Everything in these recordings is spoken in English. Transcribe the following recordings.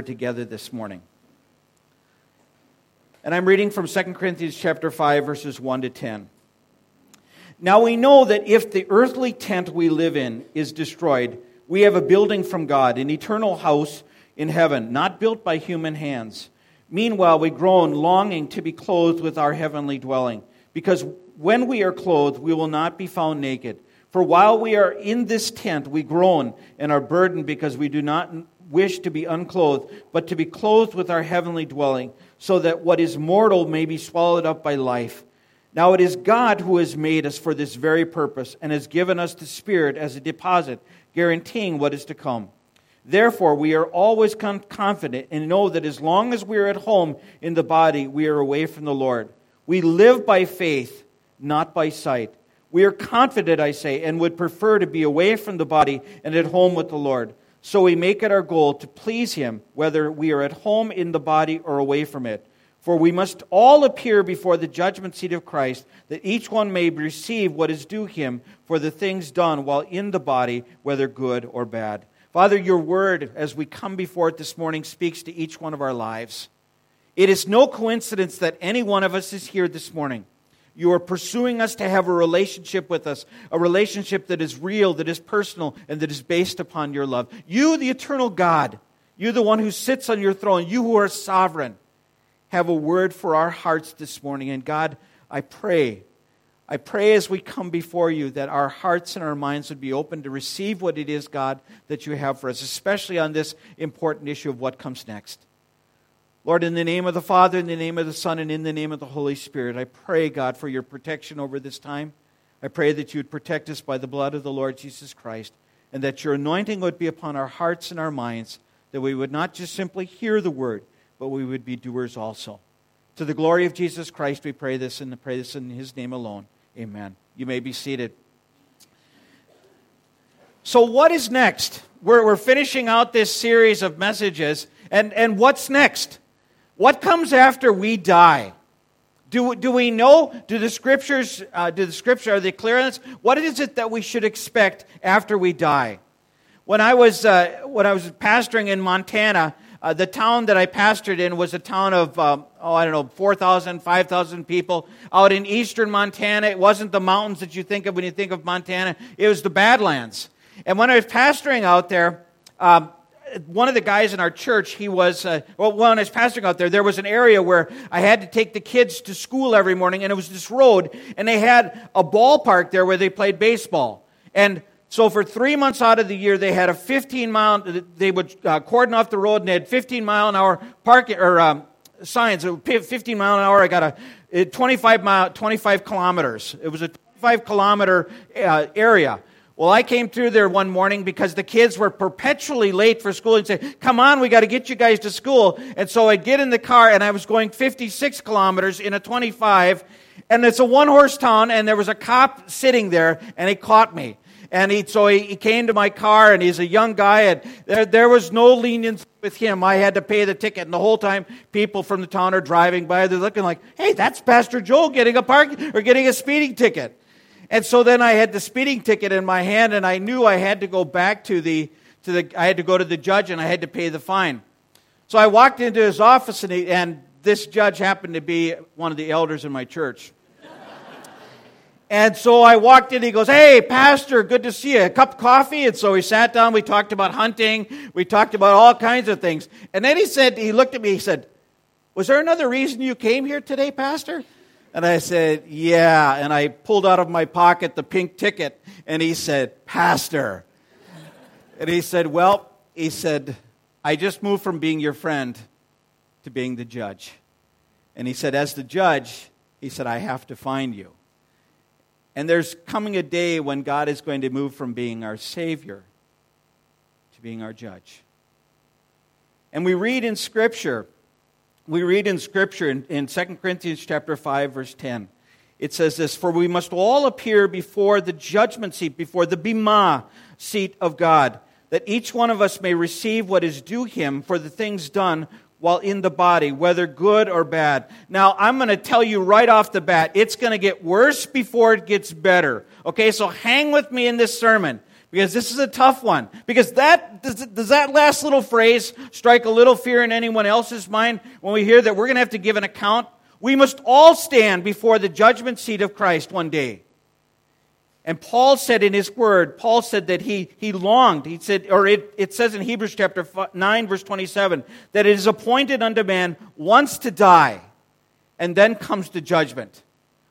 Word together this morning. And I'm reading from 2 Corinthians chapter 5 verses 1 to 10. Now we know that if the earthly tent we live in is destroyed, we have a building from God, an eternal house in heaven, not built by human hands. Meanwhile, we groan, longing to be clothed with our heavenly dwelling, because when we are clothed, we will not be found naked. For while we are in this tent, we groan and are burdened because we do not wish to be unclothed, but to be clothed with our heavenly dwelling, so that what is mortal may be swallowed up by life. Now it is God who has made us for this very purpose and has given us the Spirit as a deposit, guaranteeing what is to come. Therefore, we are always confident and know that as long as we are at home in the body, we are away from the Lord. We live by faith, not by sight. We are confident, I say, and would prefer to be away from the body and at home with the Lord. So we make it our goal to please Him, whether we are at home in the body or away from it. For we must all appear before the judgment seat of Christ, that each one may receive what is due him for the things done while in the body, whether good or bad. Father, your word, as we come before it this morning, speaks to each one of our lives. It is no coincidence that any one of us is here this morning. You are pursuing us to have a relationship with us, a relationship that is real, that is personal, and that is based upon your love. You, the eternal God, you, the one who sits on your throne, you who are sovereign, have a word for our hearts this morning. And God, I pray I pray as we come before you that our hearts and our minds would be open to receive what it is, God, that you have for us, especially on this important issue of what comes next. Lord, in the name of the Father, in the name of the Son, and in the name of the Holy Spirit, I pray, God, for your protection over this time. I pray that you would protect us by the blood of the Lord Jesus Christ, and that your anointing would be upon our hearts and our minds, that we would not just simply hear the word, but we would be doers also. To the glory of Jesus Christ, we pray this and pray this in his name alone. Amen. You may be seated. So, what is next? We're, we're finishing out this series of messages, and, and what's next? What comes after we die? Do, do we know? Do the scriptures, uh, do the scriptures, are they clear on this? What is it that we should expect after we die? When I was, uh, when I was pastoring in Montana, uh, the town that I pastored in was a town of, um, oh, I don't know, 4,000, 5,000 people out in eastern Montana. It wasn't the mountains that you think of when you think of Montana, it was the Badlands. And when I was pastoring out there, um, one of the guys in our church, he was, uh, well, when I was pastoring out there, there was an area where I had to take the kids to school every morning, and it was this road, and they had a ballpark there where they played baseball. And so for three months out of the year, they had a 15 mile. They would uh, cordon off the road, and they had 15 mile an hour parking or um, signs. 15 mile an hour. I got a 25 mile, 25 kilometers. It was a 25 kilometer uh, area. Well, I came through there one morning because the kids were perpetually late for school and say, "Come on, we got to get you guys to school." And so I'd get in the car, and I was going 56 kilometers in a 25, and it's a one horse town, and there was a cop sitting there, and he caught me. And he, so he, he came to my car, and he's a young guy, and there, there was no lenience with him. I had to pay the ticket, and the whole time people from the town are driving by, they're looking like, hey, that's Pastor Joel getting a park or getting a speeding ticket. And so then I had the speeding ticket in my hand, and I knew I had to go back to the, to the I had to go to the judge, and I had to pay the fine. So I walked into his office, and, he, and this judge happened to be one of the elders in my church. And so I walked in, he goes, Hey, Pastor, good to see you. A cup of coffee? And so we sat down, we talked about hunting, we talked about all kinds of things. And then he said, he looked at me, he said, Was there another reason you came here today, Pastor? And I said, Yeah. And I pulled out of my pocket the pink ticket, and he said, Pastor. And he said, Well, he said, I just moved from being your friend to being the judge. And he said, As the judge, he said, I have to find you. And there's coming a day when God is going to move from being our Savior to being our judge. And we read in Scripture, we read in Scripture in, in 2 Corinthians chapter 5, verse 10. It says this, For we must all appear before the judgment seat, before the bema seat of God, that each one of us may receive what is due him for the things done while in the body, whether good or bad. Now, I'm going to tell you right off the bat, it's going to get worse before it gets better. Okay, so hang with me in this sermon because this is a tough one. Because that does, does that last little phrase strike a little fear in anyone else's mind when we hear that we're going to have to give an account? We must all stand before the judgment seat of Christ one day. And Paul said in his word, Paul said that he, he longed. He said, or it, it says in Hebrews chapter 9, verse 27, that it is appointed unto man once to die, and then comes the judgment.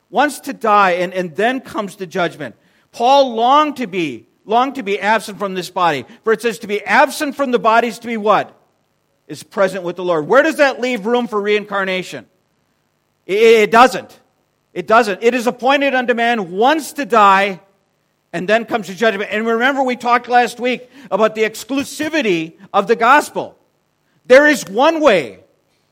Once to die, and, and then comes the judgment. Paul longed to be long to be absent from this body. For it says to be absent from the body is to be what? Is present with the Lord. Where does that leave room for reincarnation? It doesn't. It doesn't. It is appointed unto man once to die, and then comes the judgment. And remember, we talked last week about the exclusivity of the gospel. There is one way.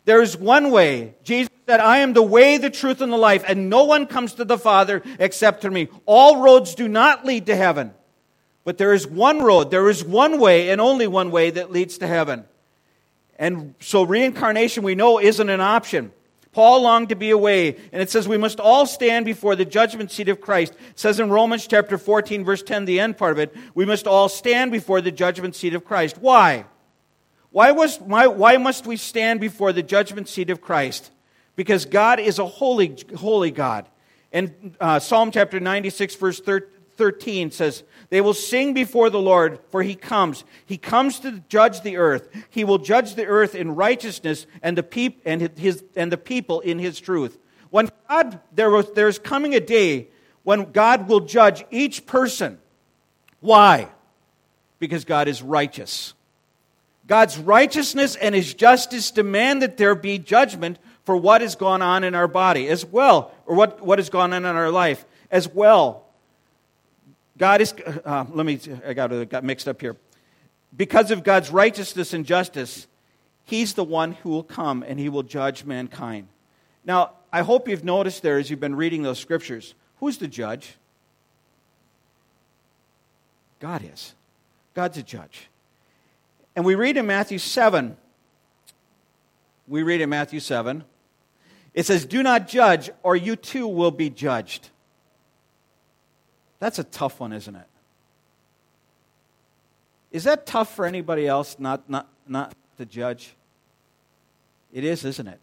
There is one way. Jesus said, I am the way, the truth, and the life, and no one comes to the Father except through me. All roads do not lead to heaven. But there is one road, there is one way, and only one way that leads to heaven. And so reincarnation, we know, isn't an option. Paul longed to be away, and it says we must all stand before the judgment seat of Christ. It says in Romans chapter 14, verse 10, the end part of it, we must all stand before the judgment seat of Christ. Why? Why, was, why, why must we stand before the judgment seat of Christ? Because God is a holy, holy God. And uh, Psalm chapter 96, verse 13 says, they will sing before the Lord, for he comes. He comes to judge the earth. He will judge the earth in righteousness and the, peop- and his, and the people in his truth. When God, there was, there's coming a day when God will judge each person. Why? Because God is righteous. God's righteousness and his justice demand that there be judgment for what has gone on in our body as well, or what, what has gone on in our life as well. God is, uh, let me, I got, got mixed up here. Because of God's righteousness and justice, He's the one who will come and He will judge mankind. Now, I hope you've noticed there as you've been reading those scriptures who's the judge? God is. God's a judge. And we read in Matthew 7, we read in Matthew 7, it says, Do not judge, or you too will be judged. That's a tough one, isn't it? Is that tough for anybody else not, not, not to judge? It is, isn't it?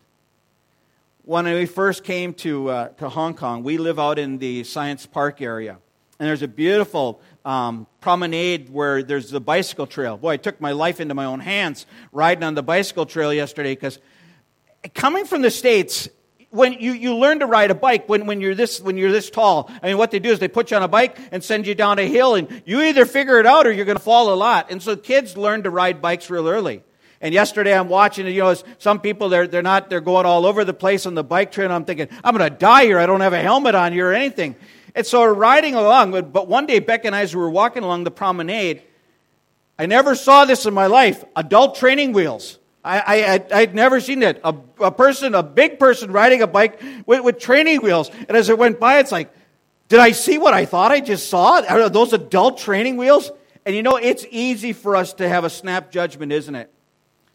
When we first came to, uh, to Hong Kong, we live out in the Science Park area. And there's a beautiful um, promenade where there's the bicycle trail. Boy, I took my life into my own hands riding on the bicycle trail yesterday because coming from the States, when you, you learn to ride a bike when, when, you're this, when you're this tall. I mean, what they do is they put you on a bike and send you down a hill, and you either figure it out or you're going to fall a lot. And so kids learn to ride bikes real early. And yesterday I'm watching, you know, some people, they're, they're not, they're going all over the place on the bike trail. I'm thinking, I'm going to die here. I don't have a helmet on here or anything. And so we're riding along. But one day, Beck and I, as we were walking along the promenade, I never saw this in my life adult training wheels. I, I, I'd never seen that. A, a person, a big person riding a bike with, with training wheels. And as it went by, it's like, did I see what I thought I just saw? Are those adult training wheels? And you know, it's easy for us to have a snap judgment, isn't it?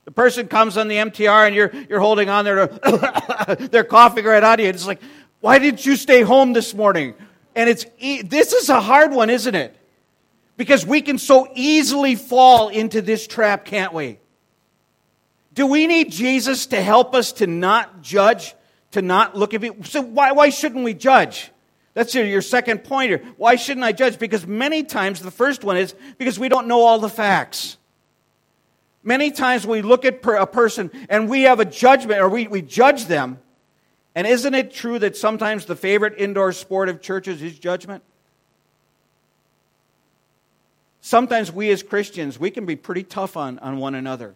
The person comes on the MTR and you're, you're holding on there, they're coughing right out of you. It's like, why didn't you stay home this morning? And it's, this is a hard one, isn't it? Because we can so easily fall into this trap, can't we? Do we need Jesus to help us to not judge, to not look at people? So why, why shouldn't we judge? That's your, your second pointer. Why shouldn't I judge? Because many times, the first one is because we don't know all the facts. Many times we look at per, a person and we have a judgment, or we, we judge them. And isn't it true that sometimes the favorite indoor sport of churches is judgment? Sometimes we as Christians, we can be pretty tough on, on one another.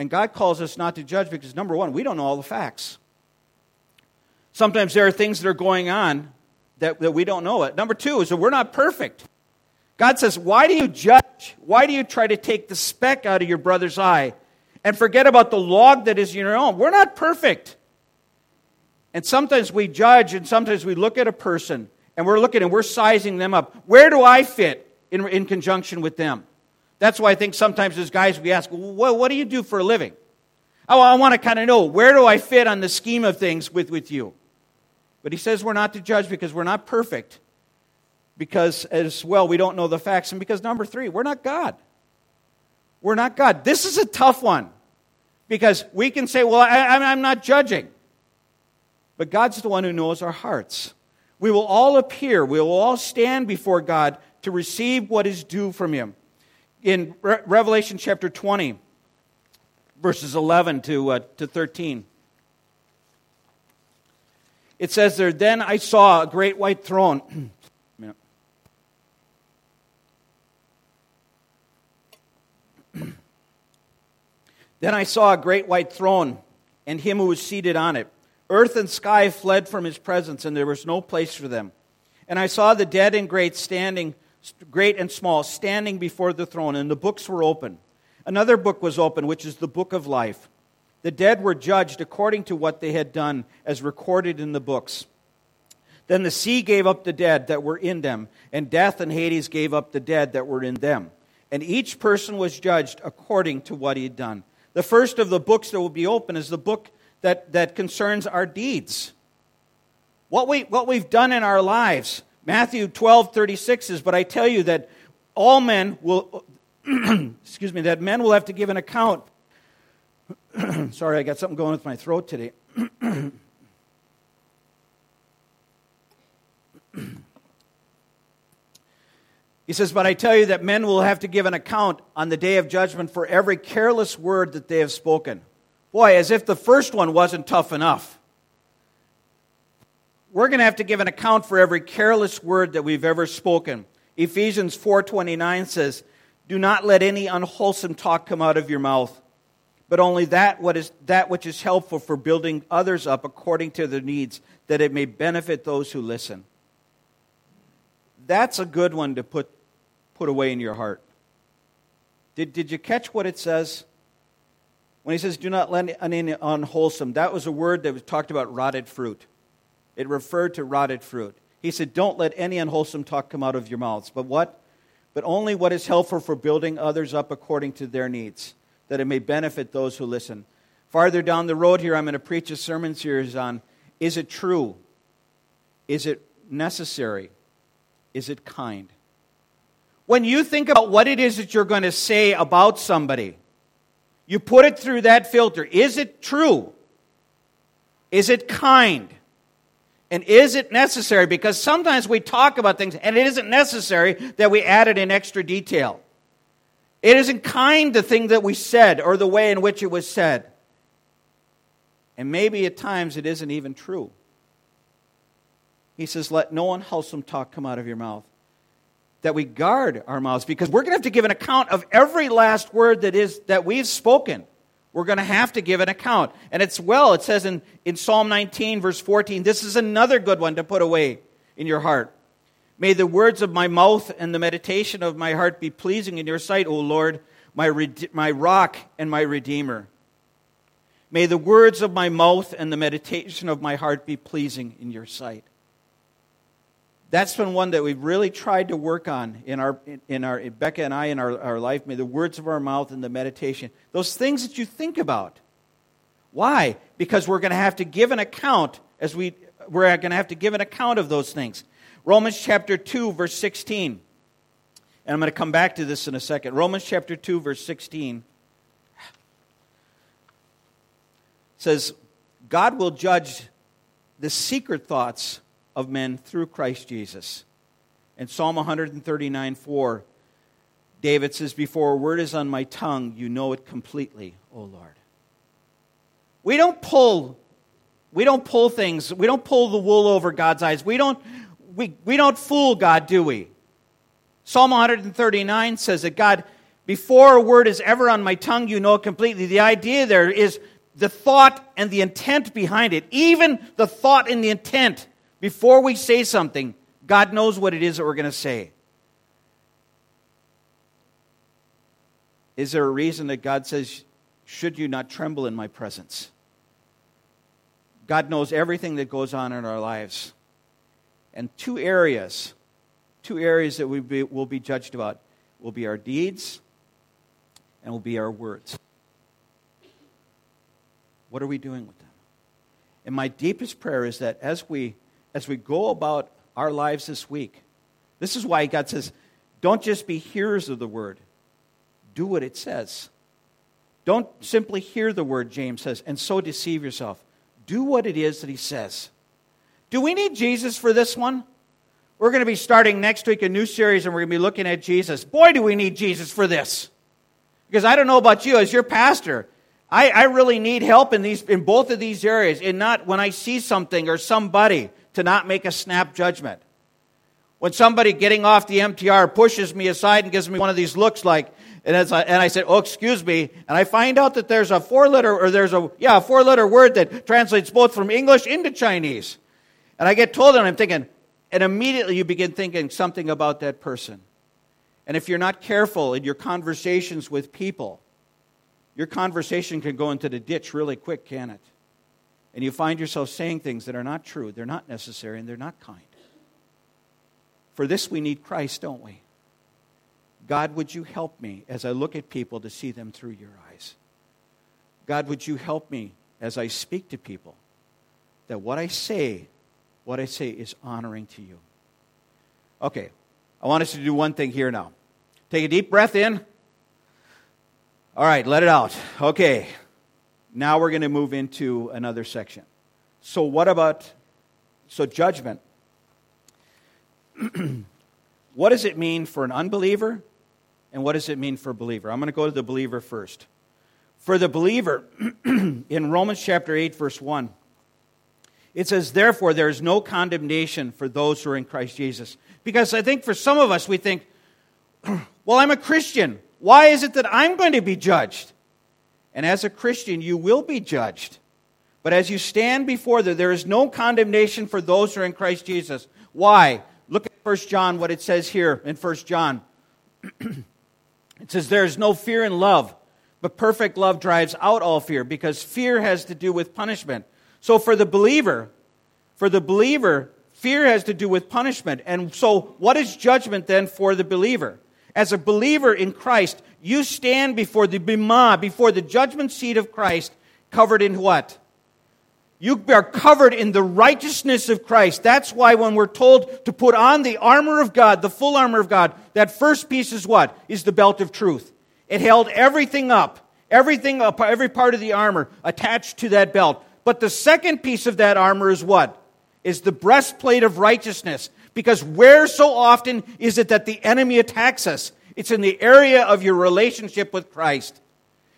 And God calls us not to judge because, number one, we don't know all the facts. Sometimes there are things that are going on that, that we don't know it. Number two is that we're not perfect. God says, Why do you judge? Why do you try to take the speck out of your brother's eye and forget about the log that is in your own? We're not perfect. And sometimes we judge and sometimes we look at a person and we're looking and we're sizing them up. Where do I fit in, in conjunction with them? That's why I think sometimes as guys we ask, well, what do you do for a living? Oh, I want to kind of know where do I fit on the scheme of things with, with you? But he says we're not to judge because we're not perfect. because, as well, we don't know the facts. And because, number three, we're not God. We're not God. This is a tough one because we can say, well, I, I'm not judging. But God's the one who knows our hearts. We will all appear, we will all stand before God to receive what is due from Him. In Re- Revelation chapter 20, verses 11 to, uh, to 13, it says there, Then I saw a great white throne. then I saw a great white throne and him who was seated on it. Earth and sky fled from his presence, and there was no place for them. And I saw the dead and great standing, great and small, standing before the throne, and the books were open. Another book was open, which is the book of life. The dead were judged according to what they had done, as recorded in the books. Then the sea gave up the dead that were in them, and death and Hades gave up the dead that were in them. And each person was judged according to what he had done. The first of the books that will be open is the book that, that concerns our deeds. What, we, what we've done in our lives. Matthew 12, 36 says, But I tell you that all men will, excuse me, that men will have to give an account Sorry, I got something going with my throat today. he says, But I tell you that men will have to give an account on the day of judgment for every careless word that they have spoken. Boy, as if the first one wasn't tough enough. We're going to have to give an account for every careless word that we've ever spoken. Ephesians 4:29 says, "Do not let any unwholesome talk come out of your mouth." but only that, what is, that which is helpful for building others up according to their needs, that it may benefit those who listen. That's a good one to put, put away in your heart. Did, did you catch what it says? When he says, do not let any unwholesome, that was a word that was talked about rotted fruit. It referred to rotted fruit. He said, don't let any unwholesome talk come out of your mouths. But what? But only what is helpful for building others up according to their needs that it may benefit those who listen. Farther down the road here, I'm going to preach a sermon series on is it true? Is it necessary? Is it kind? When you think about what it is that you're going to say about somebody, you put it through that filter. Is it true? Is it kind? And is it necessary? Because sometimes we talk about things and it isn't necessary that we add it in extra detail. It isn't kind the thing that we said or the way in which it was said. And maybe at times it isn't even true. He says, Let no unwholesome talk come out of your mouth. That we guard our mouths because we're going to have to give an account of every last word that is that we've spoken. We're going to have to give an account. And it's well, it says in, in Psalm 19, verse 14, this is another good one to put away in your heart. May the words of my mouth and the meditation of my heart be pleasing in your sight, O Lord, my, my rock and my redeemer. May the words of my mouth and the meditation of my heart be pleasing in your sight. That's been one that we've really tried to work on in our, in our Becca and I in our, our life. May the words of our mouth and the meditation, those things that you think about. Why? Because we're going to have to give an account as we, we're going to have to give an account of those things. Romans chapter 2, verse 16. And I'm going to come back to this in a second. Romans chapter 2, verse 16 says, God will judge the secret thoughts of men through Christ Jesus. In Psalm 139, 4, David says, Before a word is on my tongue, you know it completely, O Lord. We don't pull we don't pull things, we don't pull the wool over God's eyes. We don't we, we don't fool God, do we? Psalm 139 says that God, before a word is ever on my tongue, you know it completely. The idea there is the thought and the intent behind it. Even the thought and the intent before we say something, God knows what it is that we're going to say. Is there a reason that God says, Should you not tremble in my presence? God knows everything that goes on in our lives and two areas, two areas that we will be judged about will be our deeds and will be our words. What are we doing with them? And my deepest prayer is that as we as we go about our lives this week, This is why God says, don't just be hearers of the word, do what it says. Don't simply hear the word, James says, and so deceive yourself. Do what it is that he says. Do we need Jesus for this one? We're going to be starting next week a new series and we're going to be looking at Jesus. Boy, do we need Jesus for this. Because I don't know about you, as your pastor, I, I really need help in, these, in both of these areas, And not when I see something or somebody to not make a snap judgment. When somebody getting off the MTR pushes me aside and gives me one of these looks like, and, I, and I said, oh, excuse me, and I find out that there's a four letter, or there's a, yeah, a four letter word that translates both from English into Chinese. And I get told, and I'm thinking, and immediately you begin thinking something about that person. And if you're not careful in your conversations with people, your conversation can go into the ditch really quick, can it? And you find yourself saying things that are not true, they're not necessary, and they're not kind. For this, we need Christ, don't we? God, would you help me as I look at people to see them through your eyes? God, would you help me as I speak to people that what I say, what I say is honoring to you? Okay, I want us to do one thing here now. Take a deep breath in. All right, let it out. Okay, now we're going to move into another section. So, what about, so judgment? what does it mean for an unbeliever? And what does it mean for a believer? I'm going to go to the believer first. For the believer, in Romans chapter 8, verse 1, it says, Therefore, there is no condemnation for those who are in Christ Jesus. Because I think for some of us, we think, Well, I'm a Christian. Why is it that I'm going to be judged? And as a Christian, you will be judged. But as you stand before them, there is no condemnation for those who are in Christ Jesus. Why? Look at 1 John, what it says here in 1 John. it says, There is no fear in love, but perfect love drives out all fear, because fear has to do with punishment. So for the believer, for the believer, fear has to do with punishment. And so what is judgment then for the believer? As a believer in Christ, you stand before the bema, before the judgment seat of Christ, covered in what? You are covered in the righteousness of Christ. That's why when we're told to put on the armor of God, the full armor of God, that first piece is what? Is the belt of truth. It held everything up, everything up, every part of the armor attached to that belt. But the second piece of that armor is what? Is the breastplate of righteousness. Because where so often is it that the enemy attacks us? It's in the area of your relationship with Christ.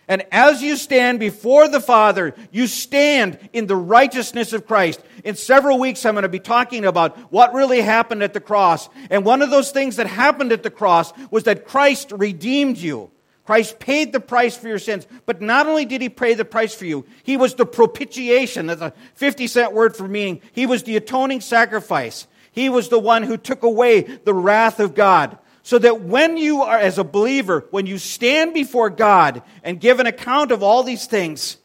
And as you stand before the Father, you stand in the righteousness of Christ. In several weeks, I'm going to be talking about what really happened at the cross. And one of those things that happened at the cross was that Christ redeemed you. Christ paid the price for your sins. But not only did he pay the price for you, he was the propitiation. That's a 50 cent word for meaning. He was the atoning sacrifice. He was the one who took away the wrath of God. So that when you are, as a believer, when you stand before God and give an account of all these things,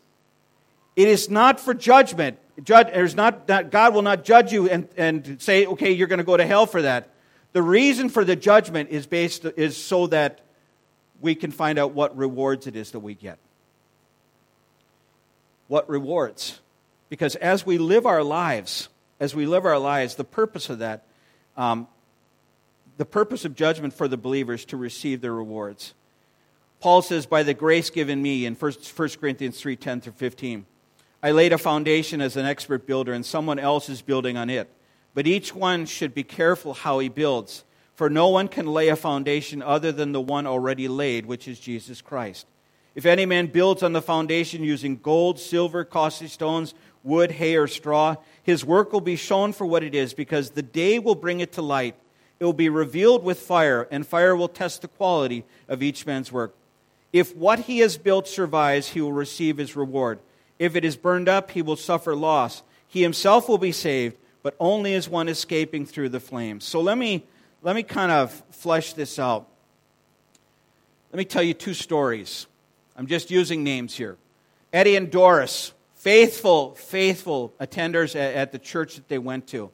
it is not for judgment. Judge, not, God will not judge you and, and say, okay, you're going to go to hell for that. The reason for the judgment is based is so that we can find out what rewards it is that we get. What rewards? Because as we live our lives, as we live our lives, the purpose of that um, the purpose of judgment for the believers to receive their rewards. Paul says, by the grace given me in 1, 1 Corinthians 3 10 through 15, I laid a foundation as an expert builder, and someone else is building on it. But each one should be careful how he builds, for no one can lay a foundation other than the one already laid, which is Jesus Christ. If any man builds on the foundation using gold, silver, costly stones, wood, hay, or straw, his work will be shown for what it is, because the day will bring it to light it will be revealed with fire, and fire will test the quality of each man's work. If what he has built survives, he will receive his reward. If it is burned up, he will suffer loss. He himself will be saved, but only as one escaping through the flames. So let me, let me kind of flesh this out. Let me tell you two stories. I'm just using names here. Eddie and Doris, faithful, faithful attenders at, the church that they went to.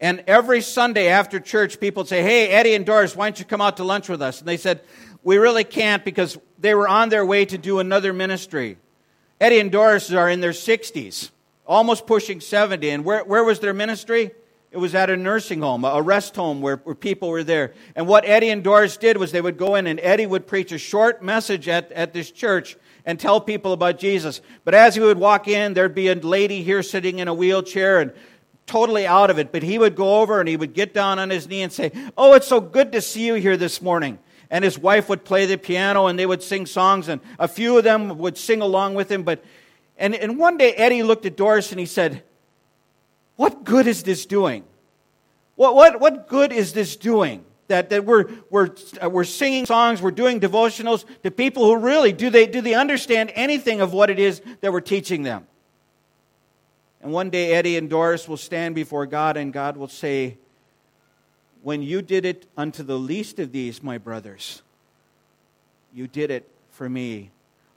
And every Sunday after church, people would say, Hey, Eddie and Doris, why don't you come out to lunch with us? And they said, We really can't because they were on their way to do another ministry. Eddie and Doris are in their 60s, almost pushing 70. And where, where was their ministry? It was at a nursing home, a rest home where, where people were there. And what Eddie and Doris did was they would go in and Eddie would preach a short message at, at this church and tell people about Jesus. But as he would walk in, there'd be a lady here sitting in a wheelchair and totally out of it. But he would go over and he would get down on his knee and say, Oh, it's so good to see you here this morning. And his wife would play the piano and they would sing songs and a few of them would sing along with him. But, and, and one day Eddie looked at Doris and he said, what good is this doing? What, what, what good is this doing? That, that we're, we're, uh, we're singing songs, we're doing devotionals to people who really, do they, do they understand anything of what it is that we're teaching them? And one day Eddie and Doris will stand before God and God will say, When you did it unto the least of these, my brothers, you did it for me.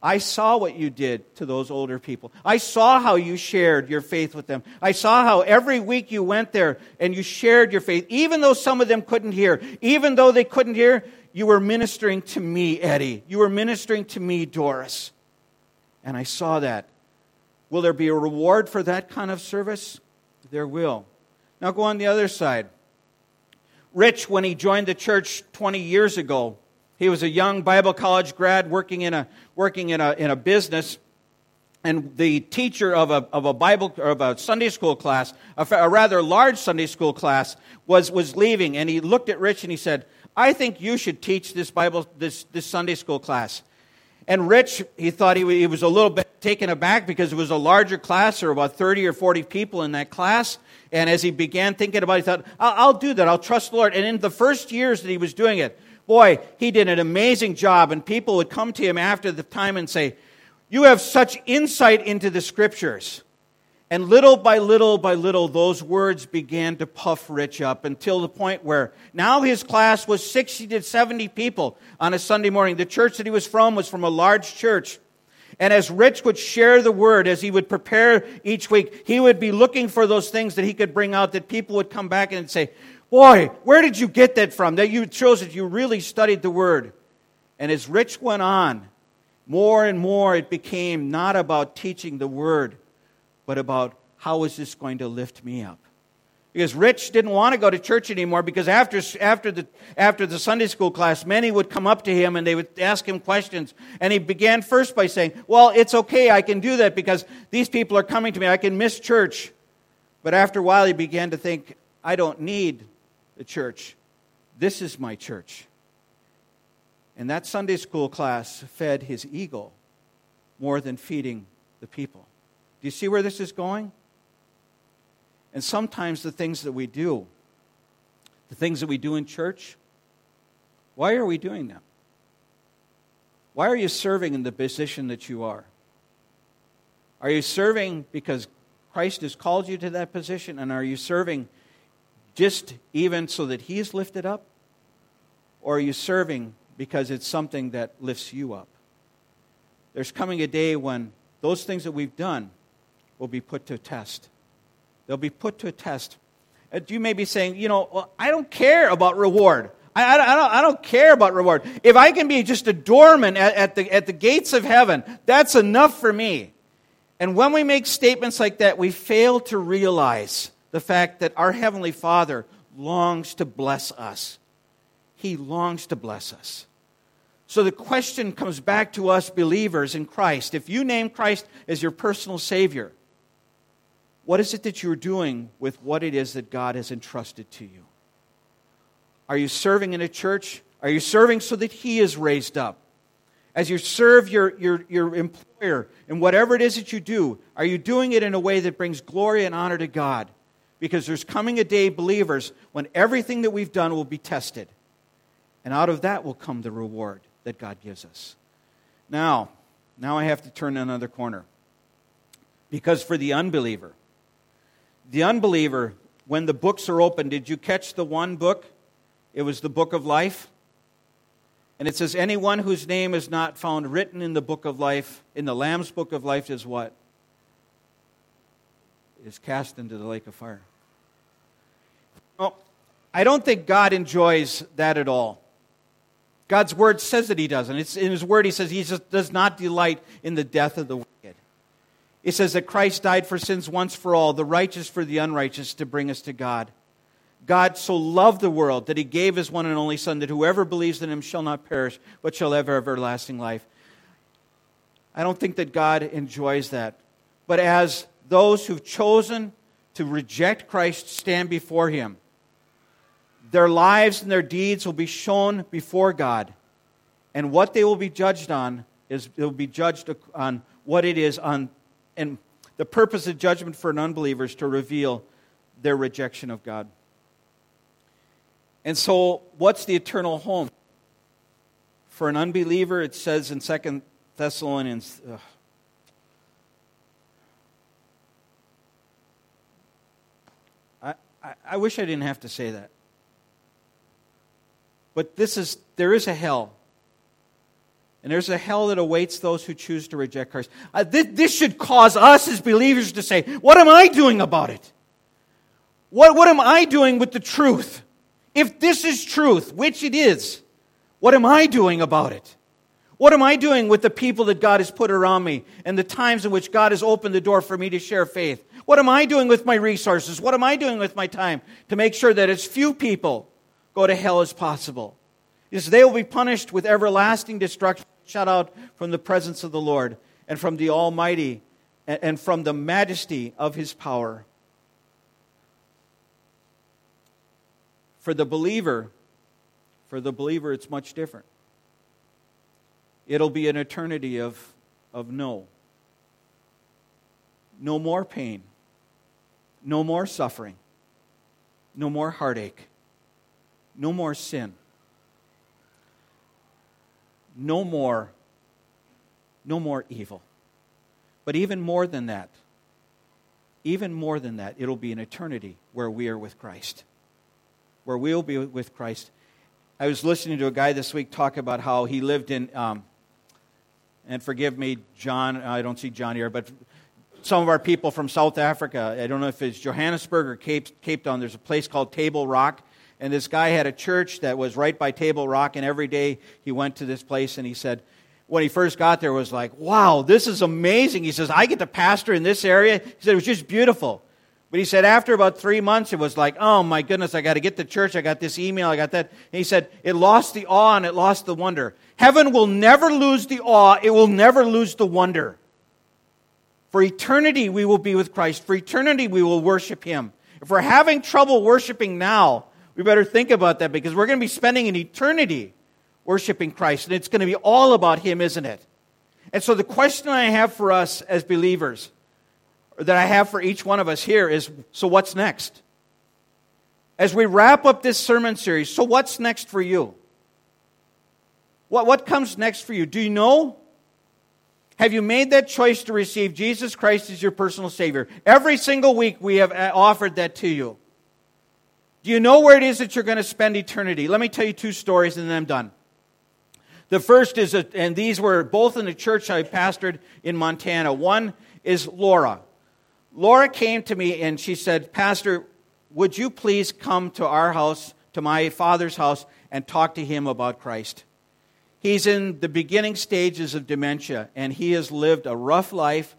I saw what you did to those older people. I saw how you shared your faith with them. I saw how every week you went there and you shared your faith, even though some of them couldn't hear. Even though they couldn't hear, you were ministering to me, Eddie. You were ministering to me, Doris. And I saw that. Will there be a reward for that kind of service? There will. Now go on the other side. Rich, when he joined the church 20 years ago, he was a young Bible college grad working in a, working in a, in a business. And the teacher of a, of a Bible of a Sunday school class, a, a rather large Sunday school class, was, was leaving. And he looked at Rich and he said, I think you should teach this Bible, this, this Sunday school class. And Rich, he thought he, he was a little bit taken aback because it was a larger class, or about 30 or 40 people in that class. And as he began thinking about it, he thought, I'll, I'll do that. I'll trust the Lord. And in the first years that he was doing it, Boy, he did an amazing job, and people would come to him after the time and say, You have such insight into the scriptures. And little by little by little, those words began to puff Rich up until the point where now his class was 60 to 70 people on a Sunday morning. The church that he was from was from a large church. And as Rich would share the word, as he would prepare each week, he would be looking for those things that he could bring out that people would come back and say, Boy, where did you get that from? That you chose it, you really studied the Word. And as Rich went on, more and more it became not about teaching the Word, but about how is this going to lift me up? Because Rich didn't want to go to church anymore because after, after, the, after the Sunday school class, many would come up to him and they would ask him questions. And he began first by saying, Well, it's okay, I can do that because these people are coming to me. I can miss church. But after a while, he began to think, I don't need the church. This is my church. And that Sunday school class fed his ego more than feeding the people. Do you see where this is going? And sometimes the things that we do, the things that we do in church, why are we doing them? Why are you serving in the position that you are? Are you serving because Christ has called you to that position? And are you serving just even so that He's lifted up? Or are you serving because it's something that lifts you up? There's coming a day when those things that we've done will be put to a test. They'll be put to a test. Uh, you may be saying, you know, well, I don't care about reward. I, I, I, don't, I don't care about reward. If I can be just a doorman at, at, the, at the gates of heaven, that's enough for me. And when we make statements like that, we fail to realize the fact that our Heavenly Father longs to bless us. He longs to bless us. So the question comes back to us believers in Christ. If you name Christ as your personal Savior, what is it that you're doing with what it is that God has entrusted to you? Are you serving in a church? Are you serving so that He is raised up? As you serve your, your, your employer and whatever it is that you do, are you doing it in a way that brings glory and honor to God? Because there's coming a day, believers, when everything that we've done will be tested. And out of that will come the reward that God gives us. Now, now I have to turn another corner. Because for the unbeliever, the unbeliever, when the books are open, did you catch the one book? It was the book of life. And it says, Anyone whose name is not found written in the book of life, in the Lamb's book of life, is what? Is cast into the lake of fire. I don't think God enjoys that at all. God's word says that he doesn't. It's in his word, he says he just does not delight in the death of the wicked. It says that Christ died for sins once for all, the righteous for the unrighteous, to bring us to God. God so loved the world that he gave his one and only Son, that whoever believes in him shall not perish, but shall have everlasting life. I don't think that God enjoys that. But as those who've chosen to reject Christ stand before him, their lives and their deeds will be shown before God. And what they will be judged on is they will be judged on what it is on and the purpose of judgment for an unbeliever is to reveal their rejection of God. And so, what's the eternal home? For an unbeliever, it says in 2 Thessalonians. I, I, I wish I didn't have to say that. But this is, there is a hell. And there's a hell that awaits those who choose to reject Christ. Uh, this, this, should cause us as believers to say, What am I doing about it? What, what am I doing with the truth? If this is truth, which it is, what am I doing about it? What am I doing with the people that God has put around me and the times in which God has opened the door for me to share faith? What am I doing with my resources? What am I doing with my time to make sure that as few people go to hell as possible? Because they will be punished with everlasting destruction shut out from the presence of the Lord and from the Almighty and from the majesty of His power. For the believer, for the believer, it's much different. It'll be an eternity of, of no. No more pain. No more suffering. No more heartache. No more sin no more no more evil. But even more than that, even more than that, it'll be an eternity where we are with Christ. Where we'll be with Christ. I was listening to a guy this week talk about how he lived in, um, and forgive me, John, I don't see John here, but some of our people from South Africa, I don't know if it's Johannesburg or Cape, Cape Town, there's a place called Table Rock and this guy had a church that was right by Table Rock, and every day he went to this place and he said, when he first got there, was like, wow, this is amazing. He says, I get to pastor in this area. He said, it was just beautiful. But he said, after about three months, it was like, oh my goodness, I got to get to church. I got this email, I got that. And he said, it lost the awe and it lost the wonder. Heaven will never lose the awe, it will never lose the wonder. For eternity, we will be with Christ. For eternity, we will worship Him. If we're having trouble worshiping now, we better think about that because we're going to be spending an eternity worshiping Christ, and it's going to be all about Him, isn't it? And so, the question I have for us as believers, that I have for each one of us here, is so what's next? As we wrap up this sermon series, so what's next for you? What, what comes next for you? Do you know? Have you made that choice to receive Jesus Christ as your personal Savior? Every single week we have uh, offered that to you. Do you know where it is that you're going to spend eternity? Let me tell you two stories and then I'm done. The first is, a, and these were both in the church I pastored in Montana. One is Laura. Laura came to me and she said, Pastor, would you please come to our house, to my father's house, and talk to him about Christ? He's in the beginning stages of dementia and he has lived a rough life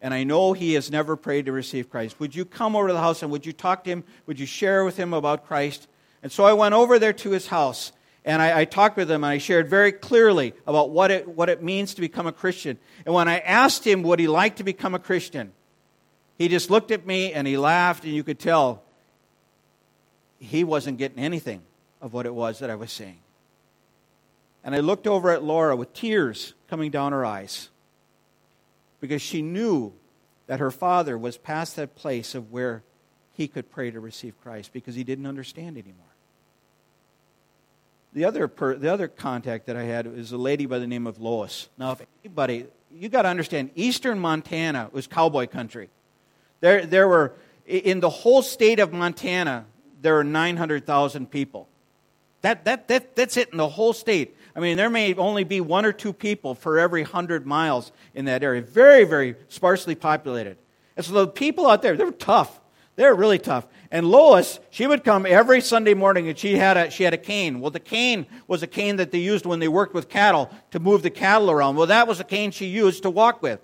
and I know he has never prayed to receive Christ. Would you come over to the house and would you talk to him? Would you share with him about Christ? And so I went over there to his house and I, I, talked with him and I shared very clearly about what it, what it means to become a Christian. And when I asked him, would he like to become a Christian, he just looked at me and he laughed, and you could tell he wasn't getting anything of what it was that I was saying. And I looked over at Laura with tears coming down her eyes because she knew that her father was past that place of where he could pray to receive Christ because he didn't understand anymore. The other, per, the other contact that I had was a lady by the name of Lois. Now, if anybody, you got to understand, eastern Montana was cowboy country. There, there were, in the whole state of Montana, there are 900,000 people. That, that, that, that's it in the whole state. I mean, there may only be one or two people for every hundred miles in that area. Very, very sparsely populated. And so the people out there, they were tough. They were really tough. And Lois, she would come every Sunday morning and she had a, she had a cane. Well, the cane was a cane that they used when they worked with cattle to move the cattle around. Well, that was a cane she used to walk with.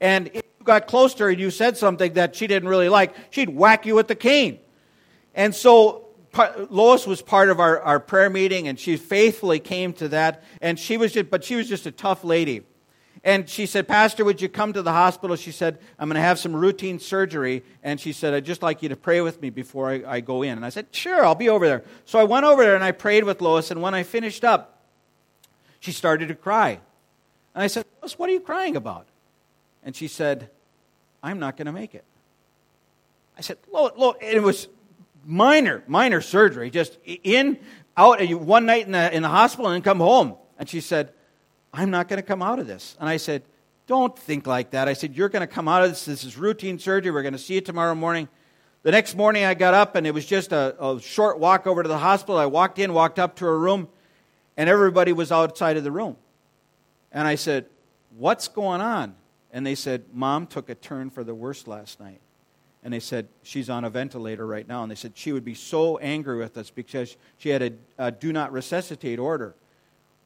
And if you got close to her and you said something that she didn't really like, she'd whack you with the cane. And so part, Lois was part of our, our prayer meeting, and she faithfully came to that. And she was just, but she was just a tough lady. And she said, Pastor, would you come to the hospital? She said, I'm going to have some routine surgery. And she said, I'd just like you to pray with me before I, I go in. And I said, Sure, I'll be over there. So I went over there and I prayed with Lois. And when I finished up, she started to cry. And I said, Lois, what are you crying about? And she said, I'm not going to make it. I said, Lois, Lois, it was minor, minor surgery, just in, out one night in the, in the hospital and come home. And she said, I'm not going to come out of this. And I said, Don't think like that. I said, You're going to come out of this. This is routine surgery. We're going to see you tomorrow morning. The next morning, I got up, and it was just a, a short walk over to the hospital. I walked in, walked up to her room, and everybody was outside of the room. And I said, What's going on? And they said, Mom took a turn for the worse last night. And they said, She's on a ventilator right now. And they said, She would be so angry with us because she had a, a do not resuscitate order.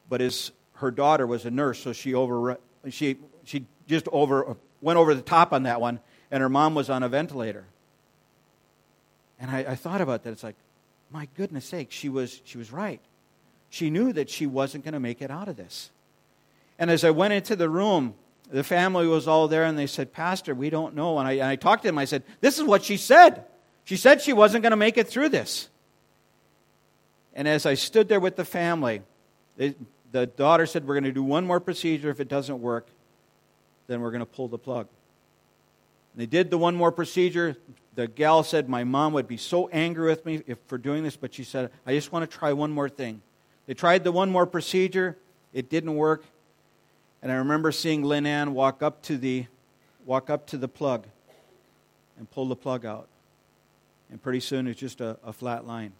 But as her daughter was a nurse, so she over she she just over went over the top on that one, and her mom was on a ventilator. And I, I thought about that. It's like, my goodness sake, she was she was right. She knew that she wasn't going to make it out of this. And as I went into the room, the family was all there, and they said, Pastor, we don't know. And I, and I talked to them. I said, This is what she said. She said she wasn't going to make it through this. And as I stood there with the family, they, the daughter said, We're going to do one more procedure. If it doesn't work, then we're going to pull the plug. And they did the one more procedure. The gal said, My mom would be so angry with me if, for doing this, but she said, I just want to try one more thing. They tried the one more procedure, it didn't work. And I remember seeing Lynn Ann walk up to the walk up to the plug and pull the plug out. And pretty soon it's just a, a flat line.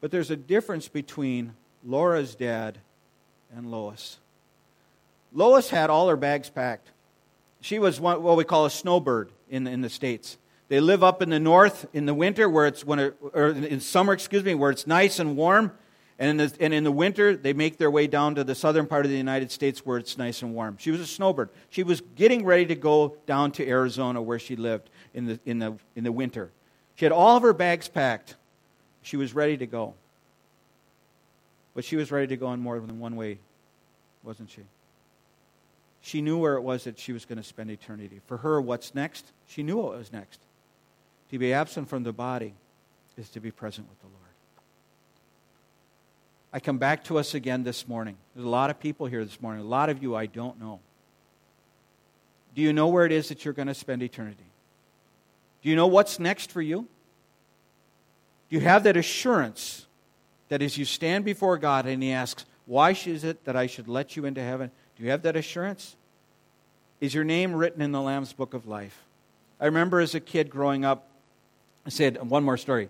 But there's a difference between Laura's dad, and Lois. Lois had all her bags packed. She was what we call a snowbird in, in the States. They live up in the north in the winter, where it's when it, or in summer, excuse me, where it's nice and warm. And in, the, and in the winter, they make their way down to the southern part of the United States where it's nice and warm. She was a snowbird. She was getting ready to go down to Arizona where she lived in the, in the, in the winter. She had all of her bags packed. She was ready to go. But she was ready to go in more than one way, wasn't she? She knew where it was that she was going to spend eternity. For her, what's next? She knew what was next. To be absent from the body is to be present with the Lord. I come back to us again this morning. There's a lot of people here this morning. A lot of you I don't know. Do you know where it is that you're going to spend eternity? Do you know what's next for you? Do you have that assurance that as you stand before God and He asks, Why is it that I should let you into heaven? Do you have that assurance? Is your name written in the Lamb's book of life? I remember as a kid growing up, I said, one more story.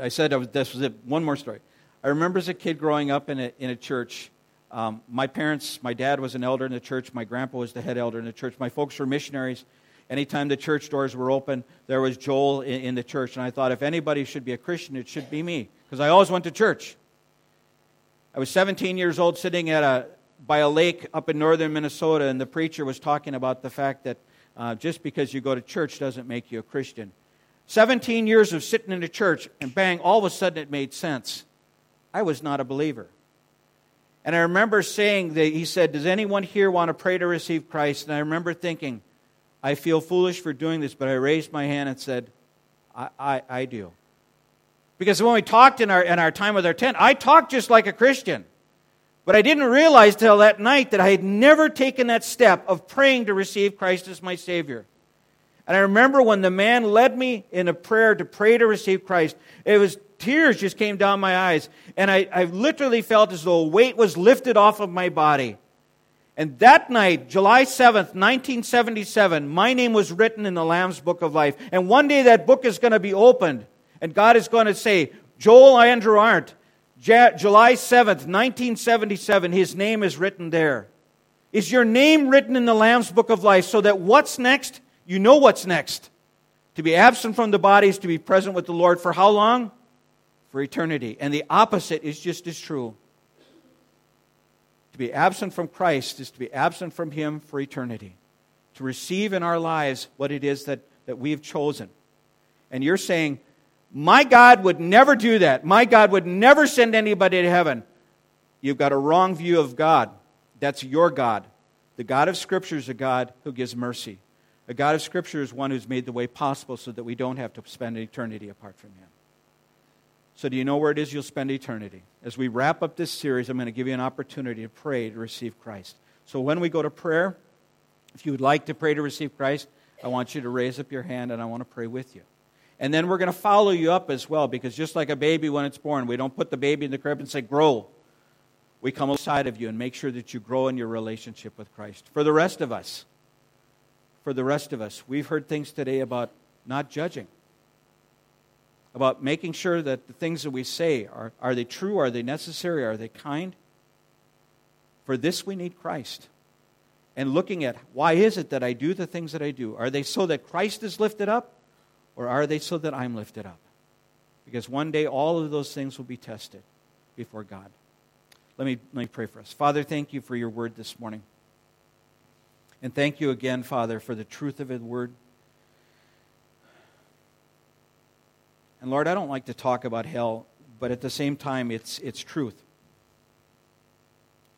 I said this was it. One more story. I remember as a kid growing up in a, in a church. Um, my parents, my dad was an elder in the church. My grandpa was the head elder in the church. My folks were missionaries. Anytime the church doors were open, there was Joel in, in the church. And I thought, if anybody should be a Christian, it should be me because I always went to church. I was 17 years old sitting at a, by a lake up in northern Minnesota, and the preacher was talking about the fact that uh, just because you go to church doesn't make you a Christian. 17 years of sitting in a church, and bang, all of a sudden it made sense. I was not a believer. And I remember saying that he said, Does anyone here want to pray to receive Christ? And I remember thinking, I feel foolish for doing this, but I raised my hand and said, I, I, I do. Because when we talked in our, in our time with our tent, I talked just like a Christian. But I didn't realize till that night that I had never taken that step of praying to receive Christ as my Savior. And I remember when the man led me in a prayer to pray to receive Christ, it was tears just came down my eyes. And I, I literally felt as though a weight was lifted off of my body. And that night, July 7th, 1977, my name was written in the Lamb's Book of Life. And one day that book is going to be opened. And God is going to say, Joel Andrew Arndt, July 7th, 1977, his name is written there. Is your name written in the Lamb's Book of Life so that what's next? You know what's next. To be absent from the body is to be present with the Lord for how long? For eternity. And the opposite is just as true. To be absent from Christ is to be absent from Him for eternity. To receive in our lives what it is that, that we have chosen. And you're saying, My God would never do that. My God would never send anybody to heaven. You've got a wrong view of God. That's your God. The God of Scripture is a God who gives mercy. A God of Scripture is one who's made the way possible so that we don't have to spend eternity apart from Him. So, do you know where it is you'll spend eternity? As we wrap up this series, I'm going to give you an opportunity to pray to receive Christ. So, when we go to prayer, if you would like to pray to receive Christ, I want you to raise up your hand and I want to pray with you. And then we're going to follow you up as well because just like a baby when it's born, we don't put the baby in the crib and say, grow. We come alongside of you and make sure that you grow in your relationship with Christ. For the rest of us, for the rest of us, we've heard things today about not judging, about making sure that the things that we say are, are they true, are they necessary, are they kind? For this we need Christ. And looking at why is it that I do the things that I do? Are they so that Christ is lifted up? Or are they so that I'm lifted up? Because one day all of those things will be tested before God. Let me, let me pray for us. Father, thank you for your word this morning. And thank you again, Father, for the truth of the word. And Lord, I don't like to talk about hell, but at the same time, it's, it's truth.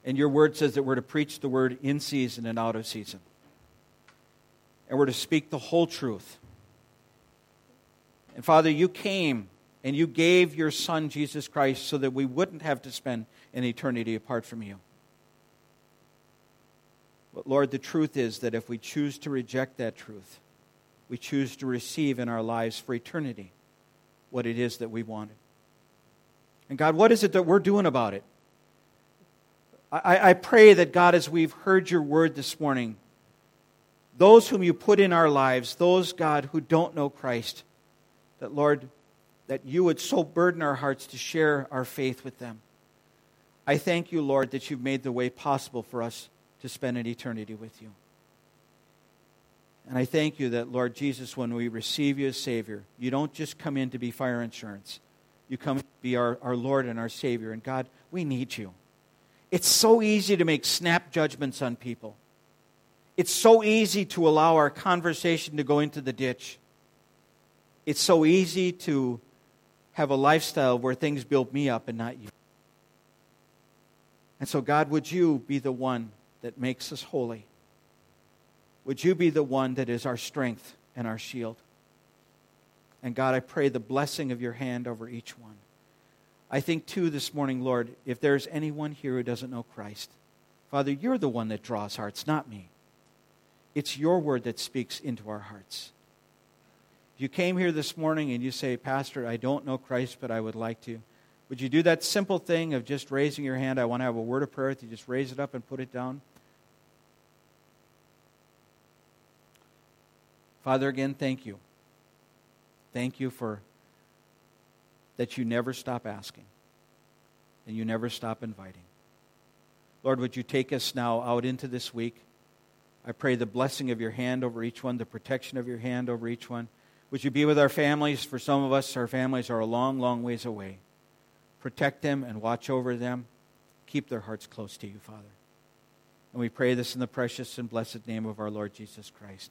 And your word says that we're to preach the word in season and out of season. And we're to speak the whole truth. And Father, you came and you gave your Son, Jesus Christ, so that we wouldn't have to spend an eternity apart from you. But Lord, the truth is that if we choose to reject that truth, we choose to receive in our lives for eternity what it is that we wanted. And God, what is it that we're doing about it? I, I pray that, God, as we've heard your word this morning, those whom you put in our lives, those, God, who don't know Christ, that, Lord, that you would so burden our hearts to share our faith with them. I thank you, Lord, that you've made the way possible for us to spend an eternity with you. And I thank you that, Lord Jesus, when we receive you as Savior, you don't just come in to be fire insurance. You come to be our, our Lord and our Savior. And God, we need you. It's so easy to make snap judgments on people. It's so easy to allow our conversation to go into the ditch. It's so easy to have a lifestyle where things build me up and not you. And so, God, would you be the one that makes us holy? Would you be the one that is our strength and our shield? And God, I pray the blessing of your hand over each one. I think, too, this morning, Lord, if there's anyone here who doesn't know Christ, Father, you're the one that draws hearts, not me. It's your word that speaks into our hearts. If you came here this morning and you say, Pastor, I don't know Christ, but I would like to, would you do that simple thing of just raising your hand? I want to have a word of prayer. with You just raise it up and put it down. Father, again, thank you. Thank you for that you never stop asking and you never stop inviting. Lord, would you take us now out into this week? I pray the blessing of your hand over each one, the protection of your hand over each one. Would you be with our families? For some of us, our families are a long, long ways away. Protect them and watch over them. Keep their hearts close to you, Father. And we pray this in the precious and blessed name of our Lord Jesus Christ,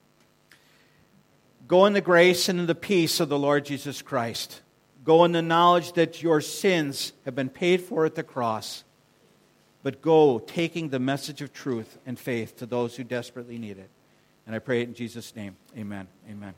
Go in the grace and in the peace of the Lord Jesus Christ. Go in the knowledge that your sins have been paid for at the cross. But go taking the message of truth and faith to those who desperately need it. And I pray it in Jesus' name. Amen. Amen.